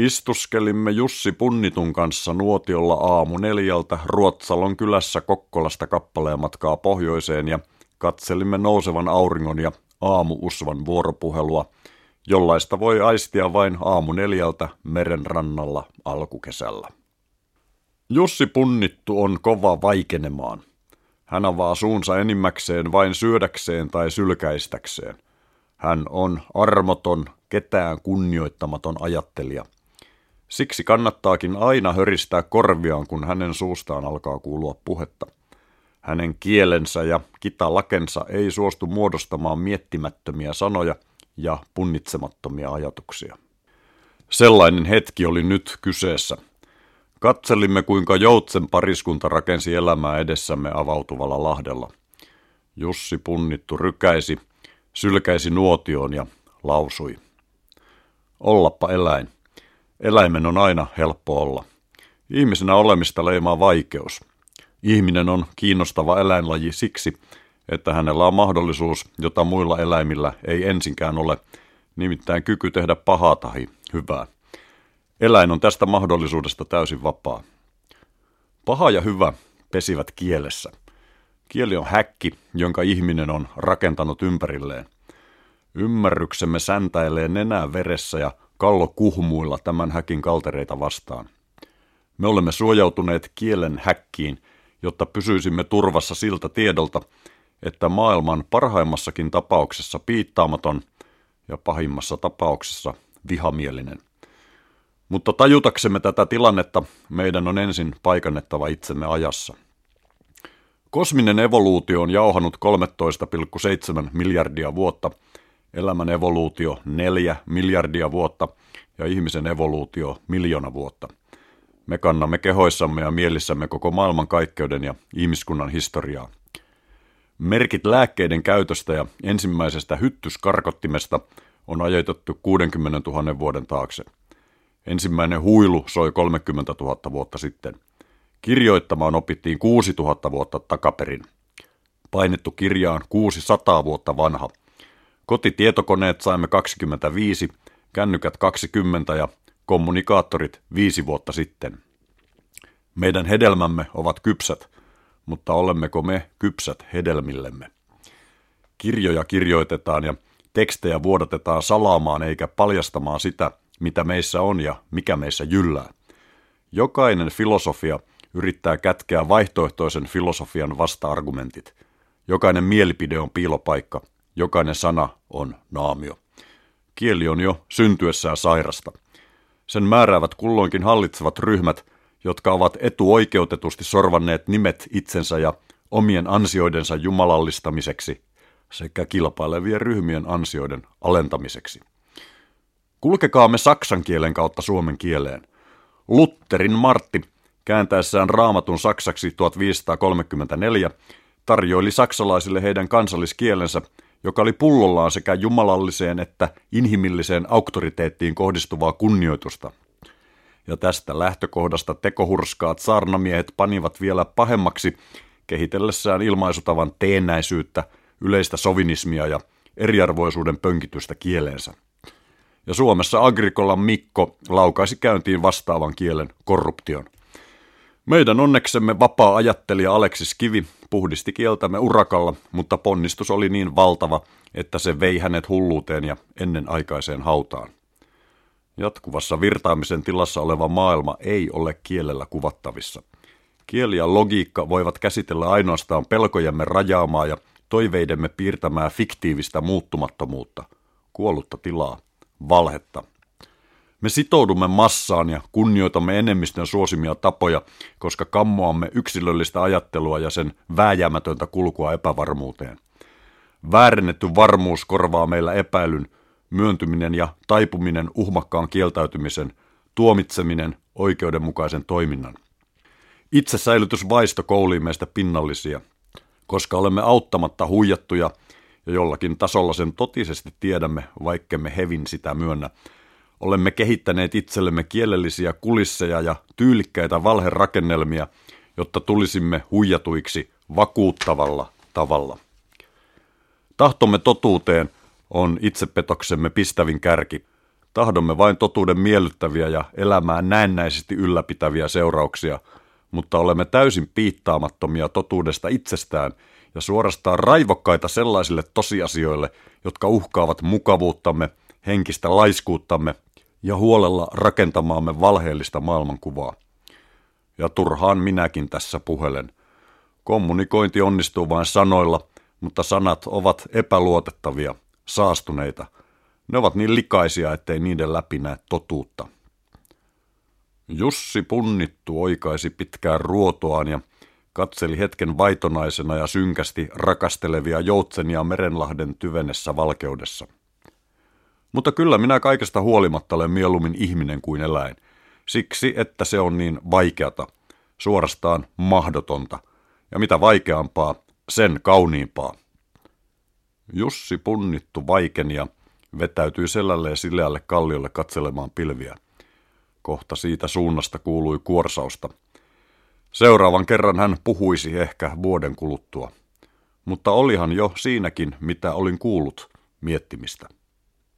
Istuskelimme Jussi Punnitun kanssa nuotiolla aamu neljältä Ruotsalon kylässä Kokkolasta kappaleen matkaa pohjoiseen ja katselimme nousevan auringon ja aamuusvan vuoropuhelua, jollaista voi aistia vain aamu neljältä meren rannalla alkukesällä. Jussi Punnittu on kova vaikenemaan. Hän avaa suunsa enimmäkseen vain syödäkseen tai sylkäistäkseen. Hän on armoton, ketään kunnioittamaton ajattelija – Siksi kannattaakin aina höristää korviaan, kun hänen suustaan alkaa kuulua puhetta. Hänen kielensä ja kitalakensa ei suostu muodostamaan miettimättömiä sanoja ja punnitsemattomia ajatuksia. Sellainen hetki oli nyt kyseessä. Katselimme, kuinka Joutsen pariskunta rakensi elämää edessämme avautuvalla lahdella. Jussi punnittu rykäisi, sylkäisi nuotioon ja lausui. Ollappa eläin. Eläimen on aina helppo olla. Ihmisenä olemista leimaa vaikeus. Ihminen on kiinnostava eläinlaji siksi, että hänellä on mahdollisuus, jota muilla eläimillä ei ensinkään ole, nimittäin kyky tehdä pahaa tai hyvää. Eläin on tästä mahdollisuudesta täysin vapaa. Paha ja hyvä pesivät kielessä. Kieli on häkki, jonka ihminen on rakentanut ympärilleen. Ymmärryksemme säntäilee nenää veressä ja kallo kuhmuilla tämän häkin kaltereita vastaan. Me olemme suojautuneet kielen häkkiin, jotta pysyisimme turvassa siltä tiedolta, että maailman parhaimmassakin tapauksessa piittaamaton ja pahimmassa tapauksessa vihamielinen. Mutta tajutaksemme tätä tilannetta, meidän on ensin paikannettava itsemme ajassa. Kosminen evoluutio on jauhanut 13,7 miljardia vuotta – elämän evoluutio neljä miljardia vuotta ja ihmisen evoluutio miljoona vuotta. Me kannamme kehoissamme ja mielissämme koko maailman kaikkeuden ja ihmiskunnan historiaa. Merkit lääkkeiden käytöstä ja ensimmäisestä hyttyskarkottimesta on ajoitettu 60 000 vuoden taakse. Ensimmäinen huilu soi 30 000 vuotta sitten. Kirjoittamaan opittiin 6 000 vuotta takaperin. Painettu kirja on 600 vuotta vanha – Kotitietokoneet saimme 25, kännykät 20 ja kommunikaattorit viisi vuotta sitten. Meidän hedelmämme ovat kypsät, mutta olemmeko me kypsät hedelmillemme? Kirjoja kirjoitetaan ja tekstejä vuodatetaan salaamaan eikä paljastamaan sitä, mitä meissä on ja mikä meissä jyllää. Jokainen filosofia yrittää kätkeä vaihtoehtoisen filosofian vasta-argumentit. Jokainen mielipide on piilopaikka – Jokainen sana on naamio. Kieli on jo syntyessään sairasta. Sen määräävät kulloinkin hallitsevat ryhmät, jotka ovat etuoikeutetusti sorvanneet nimet itsensä ja omien ansioidensa jumalallistamiseksi sekä kilpailevien ryhmien ansioiden alentamiseksi. Kulkekaamme saksan kielen kautta suomen kieleen. Lutterin Martti kääntäessään raamatun saksaksi 1534 tarjoili saksalaisille heidän kansalliskielensä – joka oli pullollaan sekä jumalalliseen että inhimilliseen auktoriteettiin kohdistuvaa kunnioitusta. Ja tästä lähtökohdasta tekohurskaat saarnamiehet panivat vielä pahemmaksi kehitellessään ilmaisutavan teennäisyyttä, yleistä sovinismia ja eriarvoisuuden pönkitystä kieleensä. Ja Suomessa Agrikolan Mikko laukaisi käyntiin vastaavan kielen korruption – meidän onneksemme vapaa ajattelija Aleksis Kivi puhdisti kieltämme urakalla, mutta ponnistus oli niin valtava, että se vei hänet hulluuteen ja ennenaikaiseen hautaan. Jatkuvassa virtaamisen tilassa oleva maailma ei ole kielellä kuvattavissa. Kieli ja logiikka voivat käsitellä ainoastaan pelkojemme rajaamaa ja toiveidemme piirtämää fiktiivistä muuttumattomuutta, kuollutta tilaa, valhetta, me sitoudumme massaan ja kunnioitamme enemmistön suosimia tapoja, koska kammoamme yksilöllistä ajattelua ja sen vääjäämätöntä kulkua epävarmuuteen. Väärennetty varmuus korvaa meillä epäilyn, myöntyminen ja taipuminen uhmakkaan kieltäytymisen, tuomitseminen oikeudenmukaisen toiminnan. Itsesäilytysvaisto koulii meistä pinnallisia, koska olemme auttamatta huijattuja ja jollakin tasolla sen totisesti tiedämme, vaikkemme hevin sitä myönnä, Olemme kehittäneet itsellemme kielellisiä kulisseja ja tyylikkäitä valherakennelmia, jotta tulisimme huijatuiksi vakuuttavalla tavalla. Tahtomme totuuteen on itsepetoksemme pistävin kärki. Tahdomme vain totuuden miellyttäviä ja elämää näennäisesti ylläpitäviä seurauksia, mutta olemme täysin piittaamattomia totuudesta itsestään ja suorastaan raivokkaita sellaisille tosiasioille, jotka uhkaavat mukavuuttamme, henkistä laiskuuttamme ja huolella rakentamaamme valheellista maailmankuvaa. Ja turhaan minäkin tässä puhelen. Kommunikointi onnistuu vain sanoilla, mutta sanat ovat epäluotettavia, saastuneita. Ne ovat niin likaisia, ettei niiden läpi näe totuutta. Jussi punnittu oikaisi pitkään ruotoaan ja katseli hetken vaitonaisena ja synkästi rakastelevia joutsenia Merenlahden tyvenessä valkeudessa. Mutta kyllä minä kaikesta huolimatta olen mieluummin ihminen kuin eläin. Siksi, että se on niin vaikeata, suorastaan mahdotonta. Ja mitä vaikeampaa, sen kauniimpaa. Jussi punnittu vaikeni ja vetäytyi selälleen sileälle kalliolle katselemaan pilviä. Kohta siitä suunnasta kuului kuorsausta. Seuraavan kerran hän puhuisi ehkä vuoden kuluttua. Mutta olihan jo siinäkin, mitä olin kuullut, miettimistä.